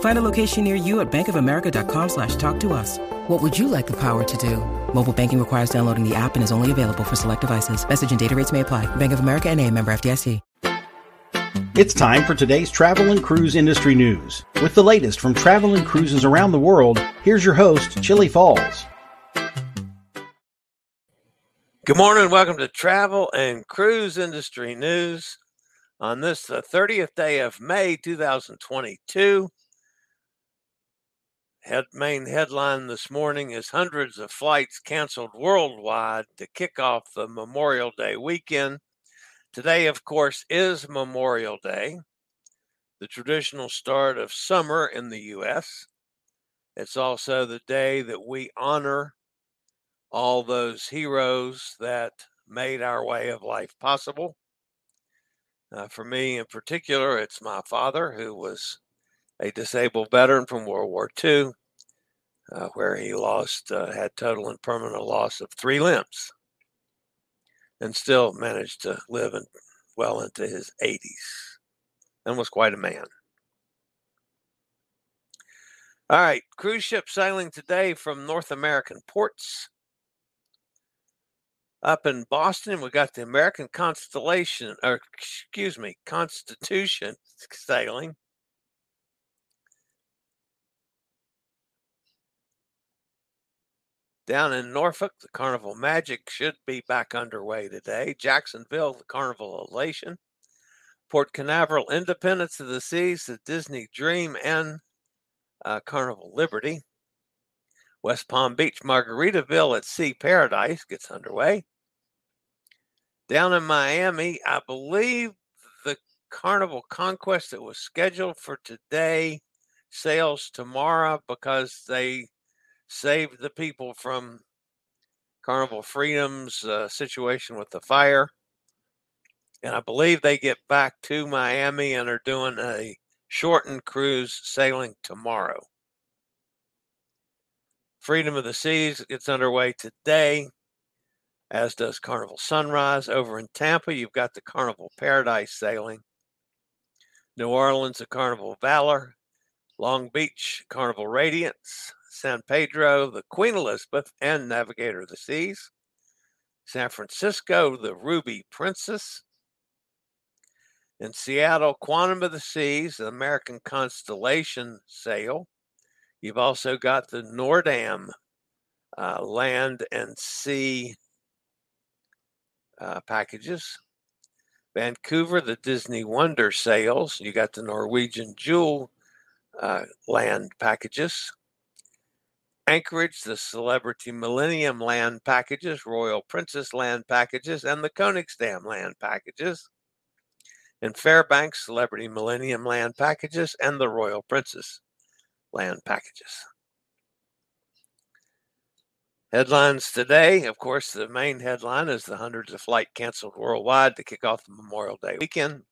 Find a location near you at bankofamerica.com slash talk to us. What would you like the power to do? Mobile banking requires downloading the app and is only available for select devices. Message and data rates may apply. Bank of America and a member FDIC. It's time for today's travel and cruise industry news. With the latest from travel and cruises around the world, here's your host, Chillie Falls. Good morning. and Welcome to Travel and Cruise Industry News on this, the 30th day of May 2022. Head, main headline this morning is hundreds of flights canceled worldwide to kick off the Memorial Day weekend. Today, of course, is Memorial Day, the traditional start of summer in the U.S. It's also the day that we honor all those heroes that made our way of life possible. Uh, for me in particular, it's my father, who was a disabled veteran from World War II, uh, where he lost, uh, had total and permanent loss of three limbs, and still managed to live in, well into his 80s and was quite a man. All right, cruise ship sailing today from North American ports. Up in Boston, we got the American Constellation, or excuse me, Constitution sailing. Down in Norfolk, the Carnival Magic should be back underway today. Jacksonville, the Carnival Elation. Port Canaveral, Independence of the Seas, the Disney Dream, and uh, Carnival Liberty. West Palm Beach, Margaritaville at Sea Paradise gets underway. Down in Miami, I believe the Carnival Conquest that was scheduled for today sails tomorrow because they saved the people from Carnival Freedom's uh, situation with the fire. And I believe they get back to Miami and are doing a shortened cruise sailing tomorrow. Freedom of the Seas gets underway today, as does Carnival Sunrise. Over in Tampa, you've got the Carnival Paradise sailing. New Orleans, the Carnival Valor. Long Beach, Carnival Radiance. San Pedro, the Queen Elizabeth and Navigator of the Seas. San Francisco, the Ruby Princess. In Seattle, Quantum of the Seas, the American Constellation sail. You've also got the Noordam uh, land and sea uh, packages. Vancouver, the Disney Wonder sails. You got the Norwegian Jewel uh, land packages. Anchorage, the Celebrity Millennium land packages, Royal Princess land packages, and the Koningsdam land packages. In Fairbanks, Celebrity Millennium land packages, and the Royal Princess land packages. Headlines today, of course, the main headline is the hundreds of flights canceled worldwide to kick off the Memorial Day weekend.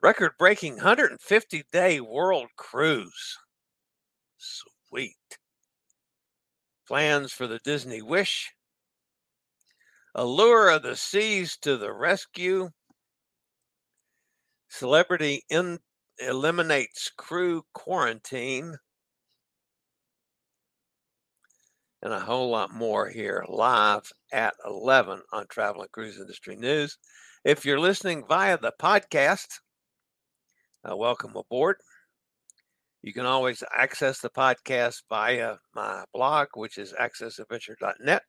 Record breaking 150 day world cruise. Sweet. Plans for the Disney Wish. Allure of the Seas to the rescue. Celebrity in, eliminates crew quarantine. And a whole lot more here live at 11 on Travel and Cruise Industry News. If you're listening via the podcast, uh, welcome aboard. You can always access the podcast via my blog, which is accessadventure.net,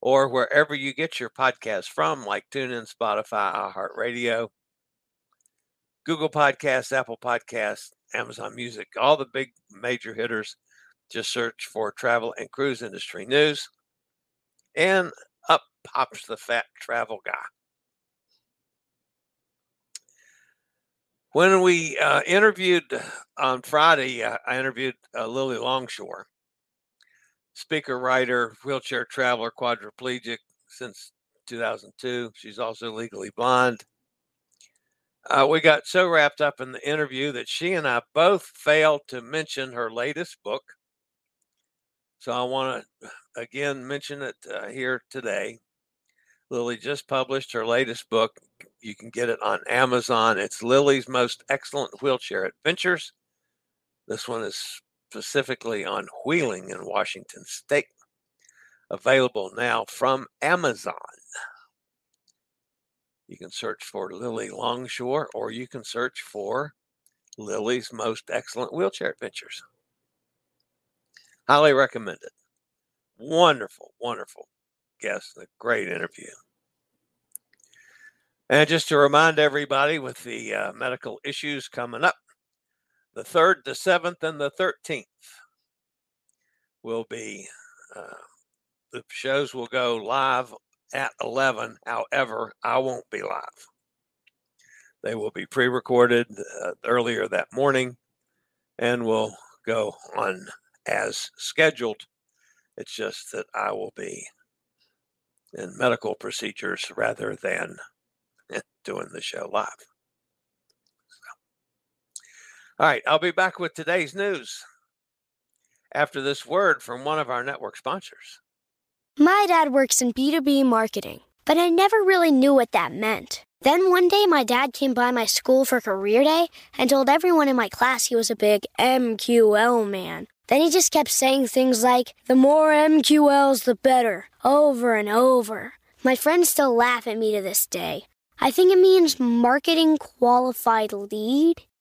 or wherever you get your podcast from, like TuneIn, Spotify, iHeartRadio, Google Podcasts, Apple Podcasts, Amazon Music, all the big major hitters. Just search for travel and cruise industry news, and up pops the fat travel guy. When we uh, interviewed on Friday, uh, I interviewed uh, Lily Longshore, speaker, writer, wheelchair traveler, quadriplegic since 2002. She's also legally blind. Uh, we got so wrapped up in the interview that she and I both failed to mention her latest book. So I want to again mention it uh, here today. Lily just published her latest book. You can get it on Amazon. It's Lily's Most Excellent Wheelchair Adventures. This one is specifically on wheeling in Washington State. Available now from Amazon. You can search for Lily Longshore or you can search for Lily's Most Excellent Wheelchair Adventures. Highly recommended. Wonderful, wonderful guest, a great interview. And just to remind everybody with the uh, medical issues coming up, the 3rd, the 7th, and the 13th will be, uh, the shows will go live at 11. However, I won't be live. They will be pre recorded uh, earlier that morning and will go on as scheduled. It's just that I will be in medical procedures rather than doing the show live. All right, I'll be back with today's news after this word from one of our network sponsors. My dad works in B2B marketing, but I never really knew what that meant. Then one day, my dad came by my school for career day and told everyone in my class he was a big MQL man. Then he just kept saying things like, the more MQLs, the better, over and over. My friends still laugh at me to this day. I think it means marketing qualified lead.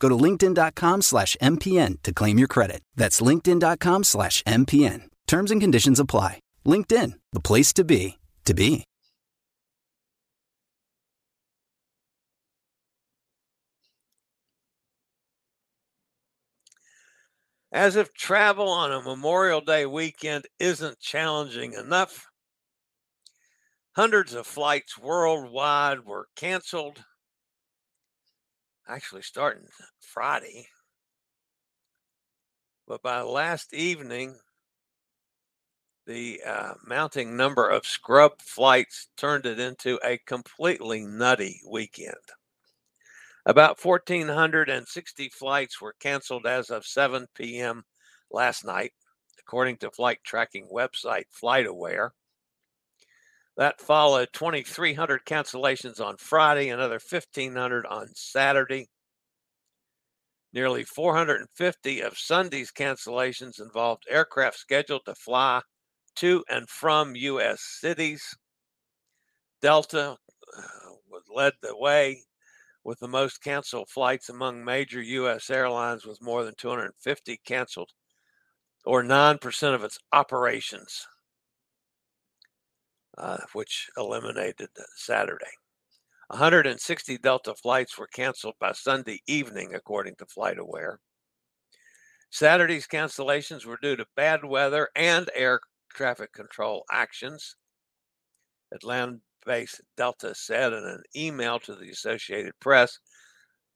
Go to linkedin.com slash MPN to claim your credit. That's linkedin.com slash MPN. Terms and conditions apply. LinkedIn, the place to be, to be. As if travel on a Memorial Day weekend isn't challenging enough, hundreds of flights worldwide were canceled, actually starting Friday. But by last evening, the uh, mounting number of scrub flights turned it into a completely nutty weekend. About 1,460 flights were canceled as of 7 p.m. last night, according to flight tracking website FlightAware. That followed 2,300 cancellations on Friday, another 1,500 on Saturday. Nearly 450 of Sunday's cancellations involved aircraft scheduled to fly to and from U.S. cities. Delta uh, led the way with the most canceled flights among major U.S. airlines, with more than 250 canceled, or 9% of its operations, uh, which eliminated Saturday. 160 Delta flights were canceled by Sunday evening, according to FlightAware. Saturday's cancellations were due to bad weather and air traffic control actions. Atlanta based Delta said in an email to the Associated Press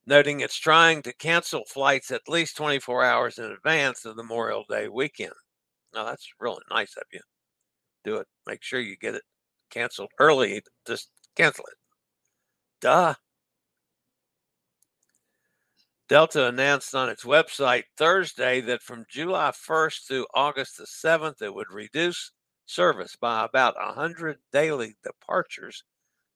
noting it's trying to cancel flights at least 24 hours in advance of the Memorial Day weekend. Now, that's really nice of you. Do it. Make sure you get it canceled early. Just cancel it. Duh. Delta announced on its website Thursday that from July 1st through August the 7th, it would reduce service by about 100 daily departures,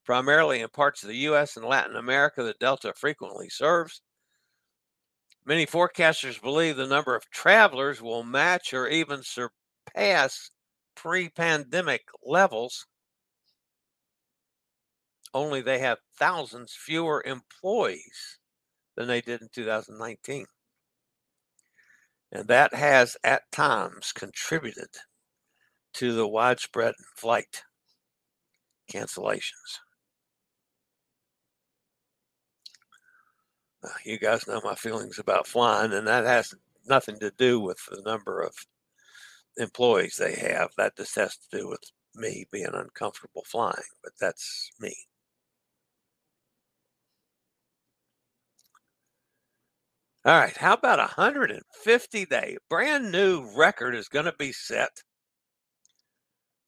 primarily in parts of the U.S. and Latin America that Delta frequently serves. Many forecasters believe the number of travelers will match or even surpass pre pandemic levels, only they have thousands fewer employees than they did in 2019. And that has at times contributed to the widespread flight cancellations. Uh, you guys know my feelings about flying, and that has nothing to do with the number of employees they have. That just has to do with me being uncomfortable flying, but that's me. All right, how about a 150 day brand new record is going to be set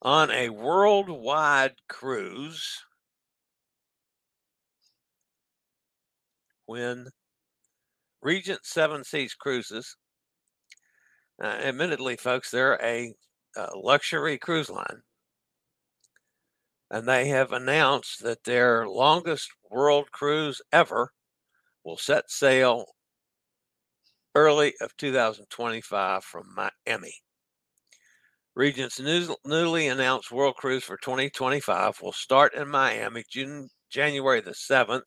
on a worldwide cruise when Regent Seven Seas Cruises, uh, admittedly, folks, they're a, a luxury cruise line, and they have announced that their longest world cruise ever will set sail early of 2025 from Miami. Regent's new, newly announced World Cruise for 2025 will start in Miami June, January the 7th,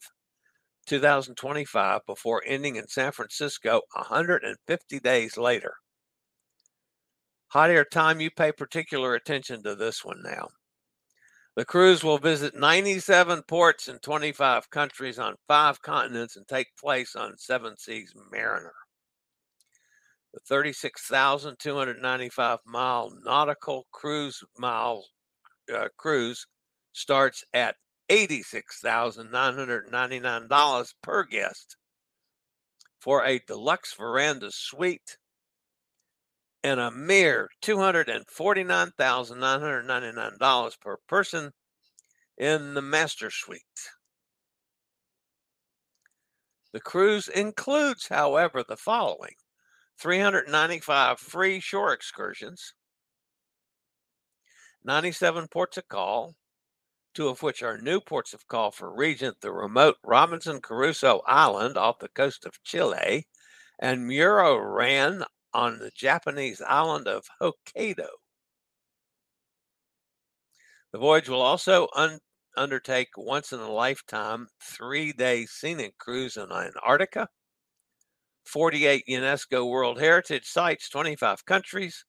2025, before ending in San Francisco 150 days later. Hot air Tom, you pay particular attention to this one now. The cruise will visit 97 ports in 25 countries on five continents and take place on Seven Seas Mariner. The 36,295 mile nautical cruise mile uh, cruise starts at $86,999 per guest for a deluxe veranda suite and a mere $249,999 per person in the master suite. The cruise includes, however, the following 395 free shore excursions, 97 ports of call, two of which are new ports of call for Regent, the remote Robinson Crusoe Island off the coast of Chile, and Muroran on the Japanese island of Hokkaido. The voyage will also un- undertake once in a lifetime three day scenic cruise in Antarctica, 48 UNESCO World Heritage Sites, 25 countries,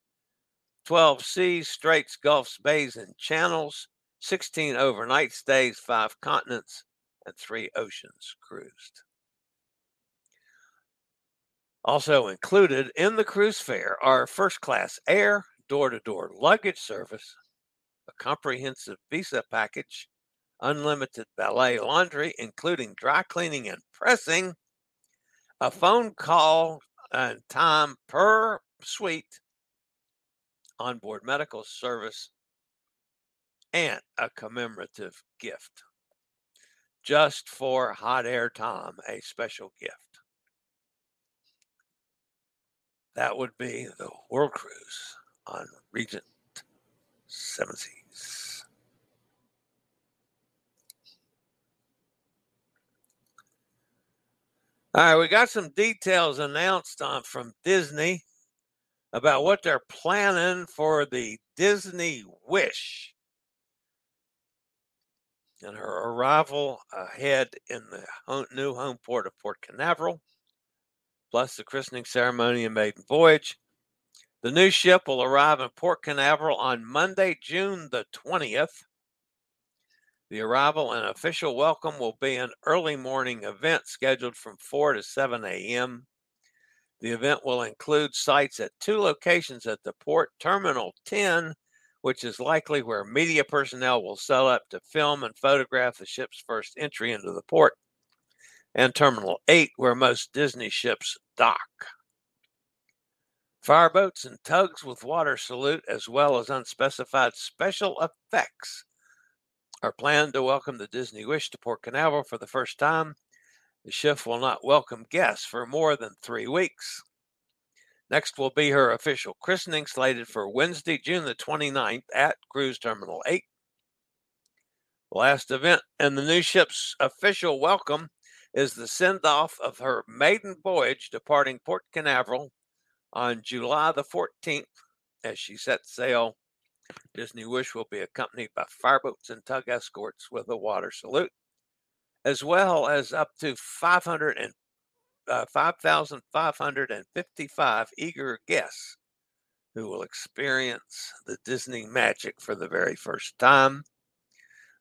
12 seas, straits, gulfs, bays, and channels, 16 overnight stays, five continents, and three oceans cruised. Also included in the cruise fare are first class air, door to door luggage service, a comprehensive visa package, unlimited valet laundry, including dry cleaning and pressing, a phone call and time per suite, onboard medical service, and a commemorative gift. Just for hot air Tom, a special gift. That would be the World Cruise on Regent Seven Seas. All right, we got some details announced on from Disney about what they're planning for the Disney Wish and her arrival ahead in the new home port of Port Canaveral, plus the christening ceremony and maiden voyage. The new ship will arrive in Port Canaveral on Monday, June the 20th. The arrival and official welcome will be an early morning event scheduled from 4 to 7 a.m. The event will include sites at two locations at the port Terminal 10, which is likely where media personnel will set up to film and photograph the ship's first entry into the port, and Terminal 8, where most Disney ships dock. Fireboats and tugs with water salute, as well as unspecified special effects, are planned to welcome the Disney Wish to Port Canaveral for the first time. The ship will not welcome guests for more than three weeks. Next will be her official christening, slated for Wednesday, June the 29th at Cruise Terminal 8. Last event and the new ship's official welcome is the send off of her maiden voyage departing Port Canaveral on July the 14th as she sets sail. Disney Wish will be accompanied by fireboats and tug escorts with a water salute, as well as up to 500 and uh, 5,555 eager guests who will experience the Disney magic for the very first time.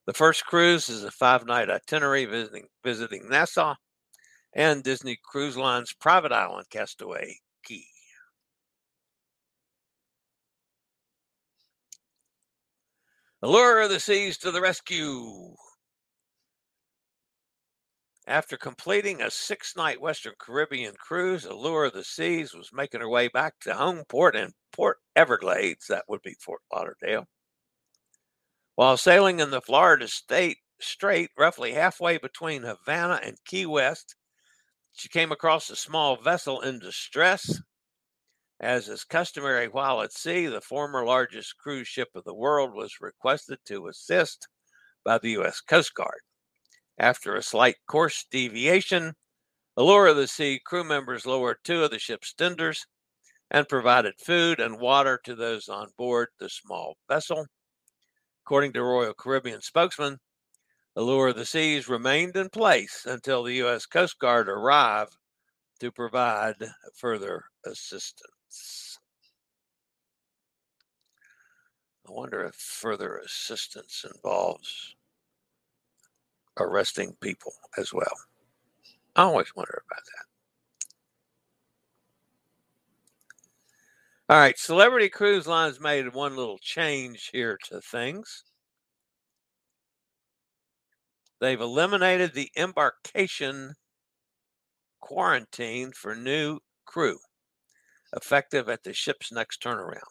The first cruise is a five night itinerary visiting, visiting Nassau and Disney Cruise Line's private island, Castaway Cay. Allure of the Seas to the rescue. After completing a six night Western Caribbean cruise, Allure of the Seas was making her way back to home port in Port Everglades, that would be Fort Lauderdale. While sailing in the Florida State Strait, roughly halfway between Havana and Key West, she came across a small vessel in distress. As is customary while at sea, the former largest cruise ship of the world was requested to assist by the U.S. Coast Guard. After a slight course deviation, Allure of the Sea crew members lowered two of the ship's tenders and provided food and water to those on board the small vessel. According to Royal Caribbean spokesman, the Allure of the Seas remained in place until the U.S. Coast Guard arrived to provide further assistance. I wonder if further assistance involves arresting people as well. I always wonder about that. All right, Celebrity Cruise Lines made one little change here to things. They've eliminated the embarkation quarantine for new crew, effective at the ship's next turnaround.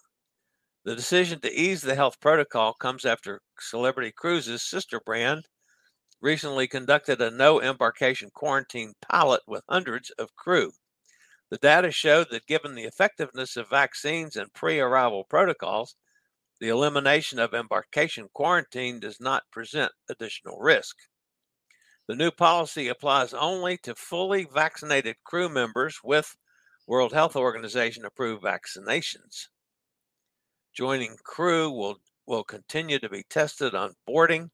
The decision to ease the health protocol comes after Celebrity Cruises' sister brand recently conducted a no embarkation quarantine pilot with hundreds of crew. The data showed that given the effectiveness of vaccines and pre arrival protocols, the elimination of embarkation quarantine does not present additional risk. The new policy applies only to fully vaccinated crew members with World Health Organization approved vaccinations. Joining crew will, will continue to be tested on boarding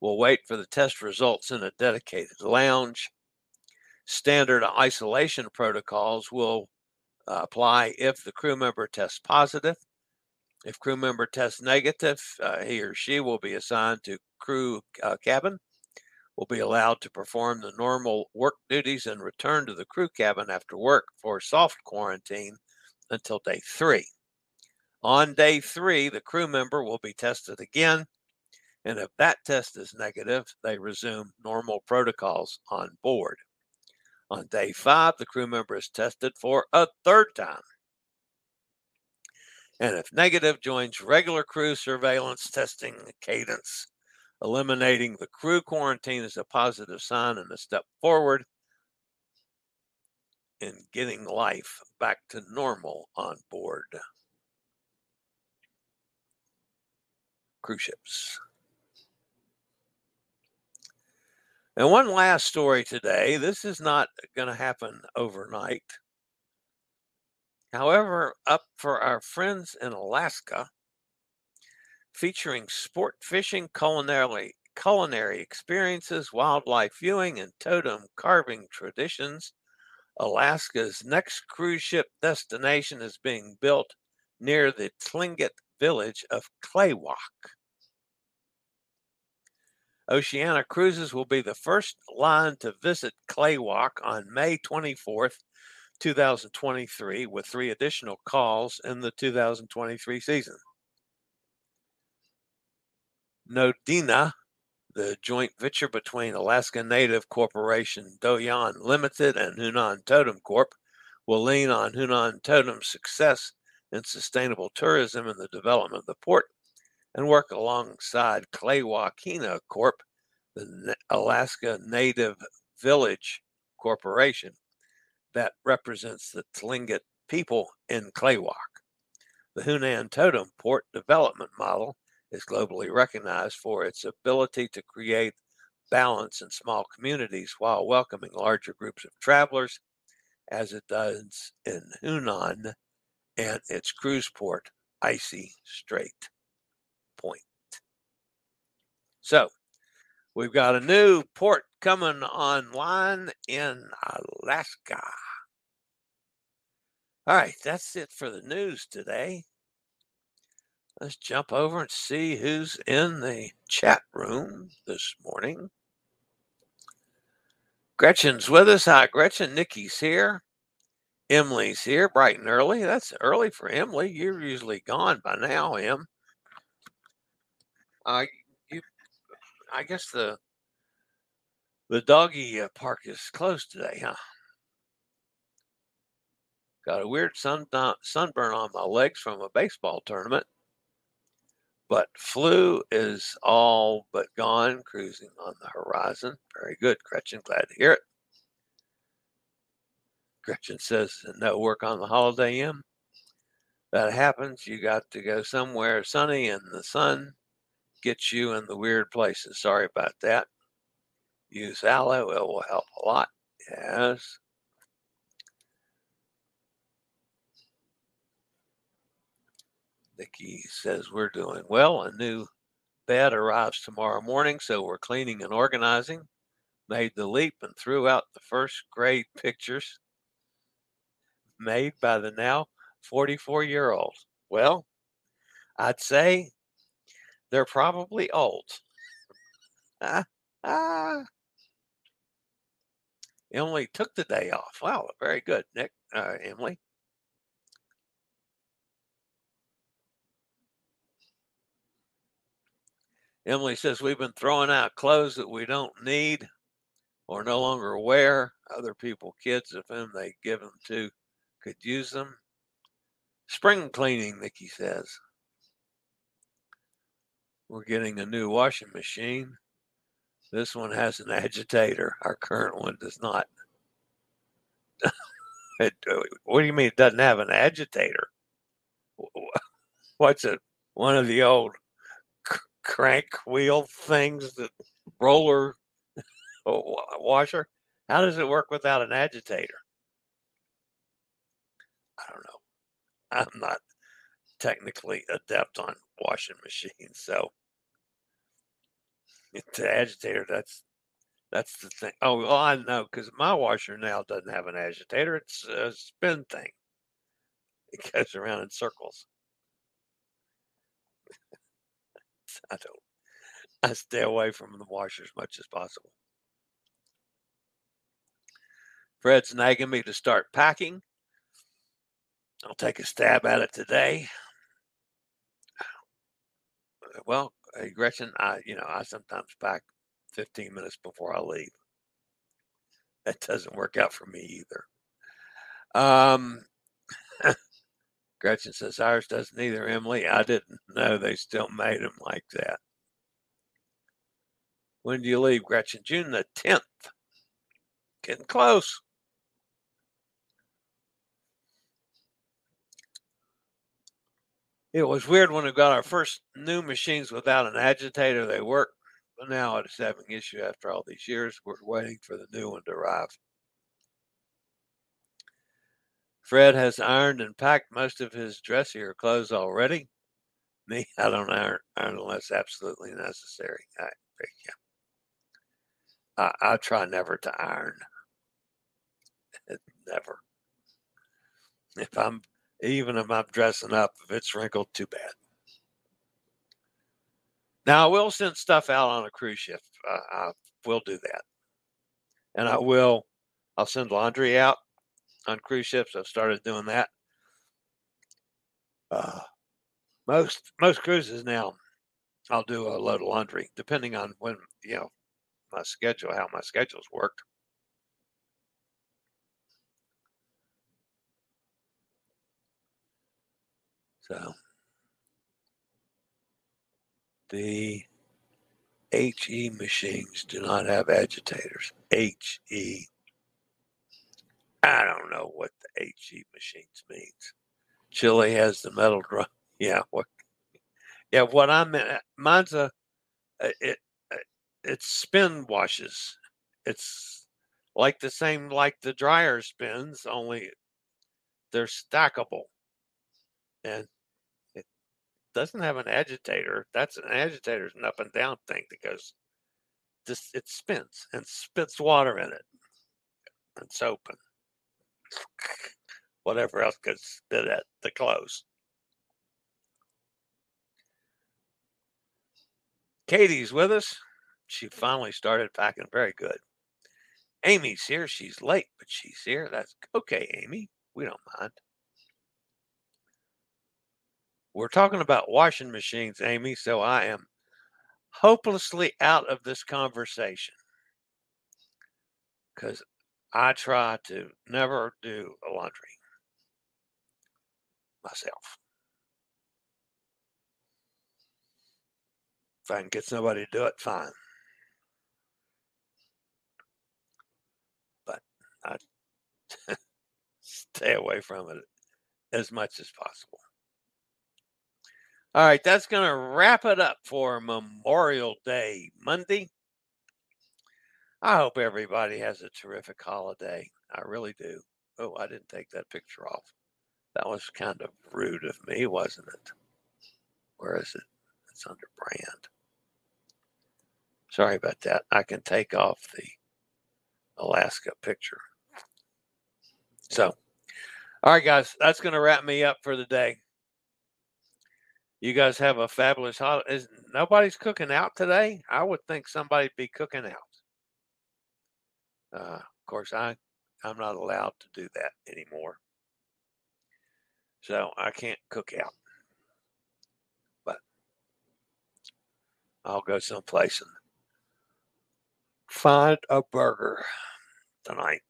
We'll wait for the test results in a dedicated lounge. Standard isolation protocols will uh, apply if the crew member tests positive. If crew member tests negative, uh, he or she will be assigned to crew uh, cabin, will be allowed to perform the normal work duties and return to the crew cabin after work for soft quarantine until day three. On day three, the crew member will be tested again and if that test is negative, they resume normal protocols on board. On day five, the crew member is tested for a third time. And if negative, joins regular crew surveillance testing cadence. Eliminating the crew quarantine is a positive sign and a step forward in getting life back to normal on board cruise ships. And one last story today. This is not going to happen overnight. However, up for our friends in Alaska, featuring sport fishing, culinary, culinary experiences, wildlife viewing, and totem carving traditions, Alaska's next cruise ship destination is being built near the Tlingit village of Klawock. Oceania Cruises will be the first line to visit Klawock on May 24th, 2023, with three additional calls in the 2023 season. Nodina, the joint venture between Alaska Native Corporation Doyon Limited and Huna Totem Corp will lean on Huna Totem's success in sustainable tourism and the development of the port and work alongside Clay-Wahkena Corp, the Alaska Native Village Corporation that represents the Tlingit people in Klawock. The Huna Totem Port development model is globally recognized for its ability to create balance in small communities while welcoming larger groups of travelers, as it does in Hoonah and its cruise port, Icy Strait Point. So, we've got a new port coming online in Alaska. All right, that's it for the news today. Let's jump over and see who's in the chat room this morning. Gretchen's with us. Hi, Gretchen. Nikki's here. Emily's here bright and early. That's early for Emily. You're usually gone by now, Em. Uh, you, I guess the the doggy uh, park is closed today, huh? Got a weird sun sunburn on my legs from a baseball tournament. But flu is all but gone, cruising on the horizon. Very good, Gretchen. Glad to hear it. Gretchen says, no work on the holiday, M. That happens. You got to go somewhere sunny and the sun gets you in the weird places. Sorry about that. Use aloe, it will help a lot. Yes. Nikki says we're doing well. A new bed arrives tomorrow morning, so we're cleaning and organizing. Made the leap and threw out the first grade pictures made by the now 44 year old. Well, I'd say they're probably old. Ah, ah. Emily took the day off. Wow, very good, Nick, uh, Emily. Emily says, We've been throwing out clothes that we don't need or no longer wear. Other people, kids of whom they give them to, could use them. Spring cleaning, Nikki says. We're getting a new washing machine. This one has an agitator. Our current one does not. uh, what do you mean it doesn't have an agitator? What's it? One of the old crank wheel things that roller washer? How does it work without an agitator? I don't know. I'm not technically adept on washing machine. so the agitator that's that's the thing. Oh, well, I know because my washer now doesn't have an agitator. It's a spin thing. It goes around in circles. I don't. I stay away from the washer as much as possible. Fred's nagging me to start packing. I'll take a stab at it today. Well, hey, Gretchen, I you know I sometimes pack 15 minutes before I leave. That doesn't work out for me either. Um, Gretchen says ours doesn't either, Emily. I didn't know they still made them like that. When do you leave, Gretchen? June the 10th. Getting close. It was weird when we got our first new machines without an agitator. They work, but now it's having issue after all these years. We're waiting for the new one to arrive. Fred has ironed and packed most of his dressier clothes already. Me, I don't iron, iron unless absolutely necessary. I, yeah. I, I try never to iron. never. If I'm even if I'm dressing up, if it's wrinkled, too bad. Now I will send stuff out on a cruise ship. Uh, I will do that, and I will. I'll send laundry out on cruise ships. I've started doing that. Uh, most most cruises now I'll do a load of laundry, depending on when, you know, my schedule, how my schedule's worked. So the HE machines do not have agitators. HE. I don't know what the HE machines means. Chillie has the metal drum. Yeah, what? Yeah, what I meant. Mine's a it. It's spin washes. It's like the same like the dryer spins, only they're stackable, and it doesn't have an agitator. That's an agitator is an up and down thing that goes. Just it spins and spits water in it, and soap and whatever else gets spit at the clothes. Katie's with us. She finally started packing very good. Amy's here. She's late, but she's here. That's okay, Amy. We don't mind. We're talking about washing machines, Amy, so I am hopelessly out of this conversation because I try to never do laundry myself. If I can get somebody to do it, fine. But I stay away from it as much as possible. All right, that's going to wrap it up for Memorial Day Monday. I hope everybody has a terrific holiday. I really do. Oh, I didn't take that picture off. That was kind of rude of me, wasn't it? Where is it? It's under brand. Sorry about that. I can take off the Alaska picture. So, all right, guys, that's going to wrap me up for the day. You guys have a fabulous holiday. Is nobody's cooking out today? I would think somebody'd be cooking out. Uh, of course, I I'm not allowed to do that anymore. So I can't cook out. But I'll go someplace and find a burger tonight.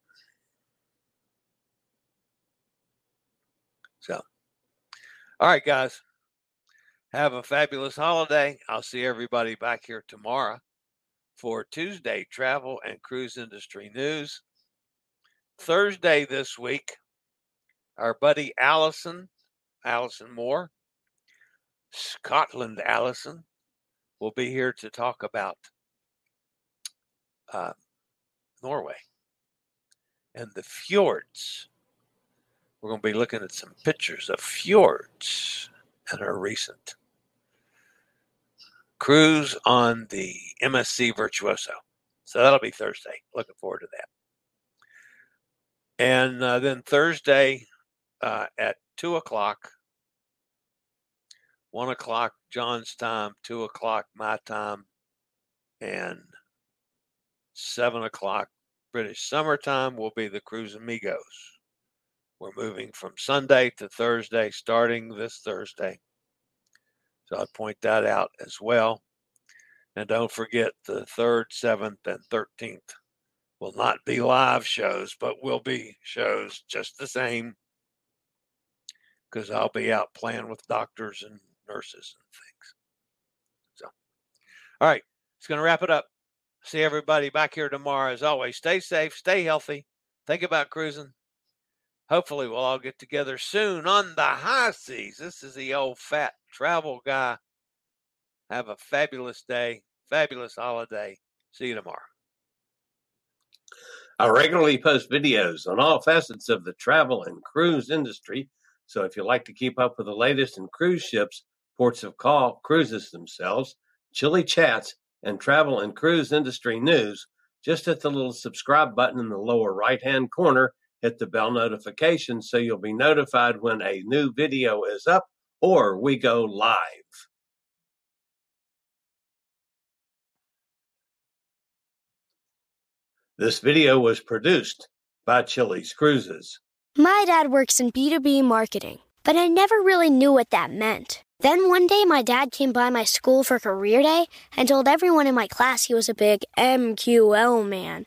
So, all right, guys. Have a fabulous holiday. I'll see everybody back here tomorrow for Tuesday travel and cruise industry news. Thursday this week, our buddy Allison, Allison Moore, Scotland Allison, will be here to talk about uh, Norway and the fjords. We're going to be looking at some pictures of fjords and a recent cruise on the MSC Virtuosa. So that'll be Thursday. Looking forward to that. And uh, then Thursday uh, at 2 o'clock, 1 o'clock John's time, 2 o'clock my time, and 7 o'clock British summertime will be the Cruise Amigos. We're moving from Sunday to Thursday, starting this Thursday. So I'd point that out as well. And don't forget the 3rd, 7th, and 13th will not be live shows, but will be shows just the same because I'll be out playing with doctors and nurses and things. So, all right, it's going to wrap it up. See everybody back here tomorrow. As always, stay safe, stay healthy, think about cruising. Hopefully, we'll all get together soon on the high seas. This is the old fat travel guy. Have a fabulous day, fabulous holiday. See you tomorrow. I regularly post videos on all facets of the travel and cruise industry. So if you like to keep up with the latest in cruise ships, ports of call, cruises themselves, chilly chats, and travel and cruise industry news, just hit the little subscribe button in the lower right hand corner. Hit the bell notification so you'll be notified when a new video is up or we go live. This video was produced by Chili's Cruises. My dad works in B2B marketing, but I never really knew what that meant. Then one day my dad came by my school for career day and told everyone in my class he was a big MQL man.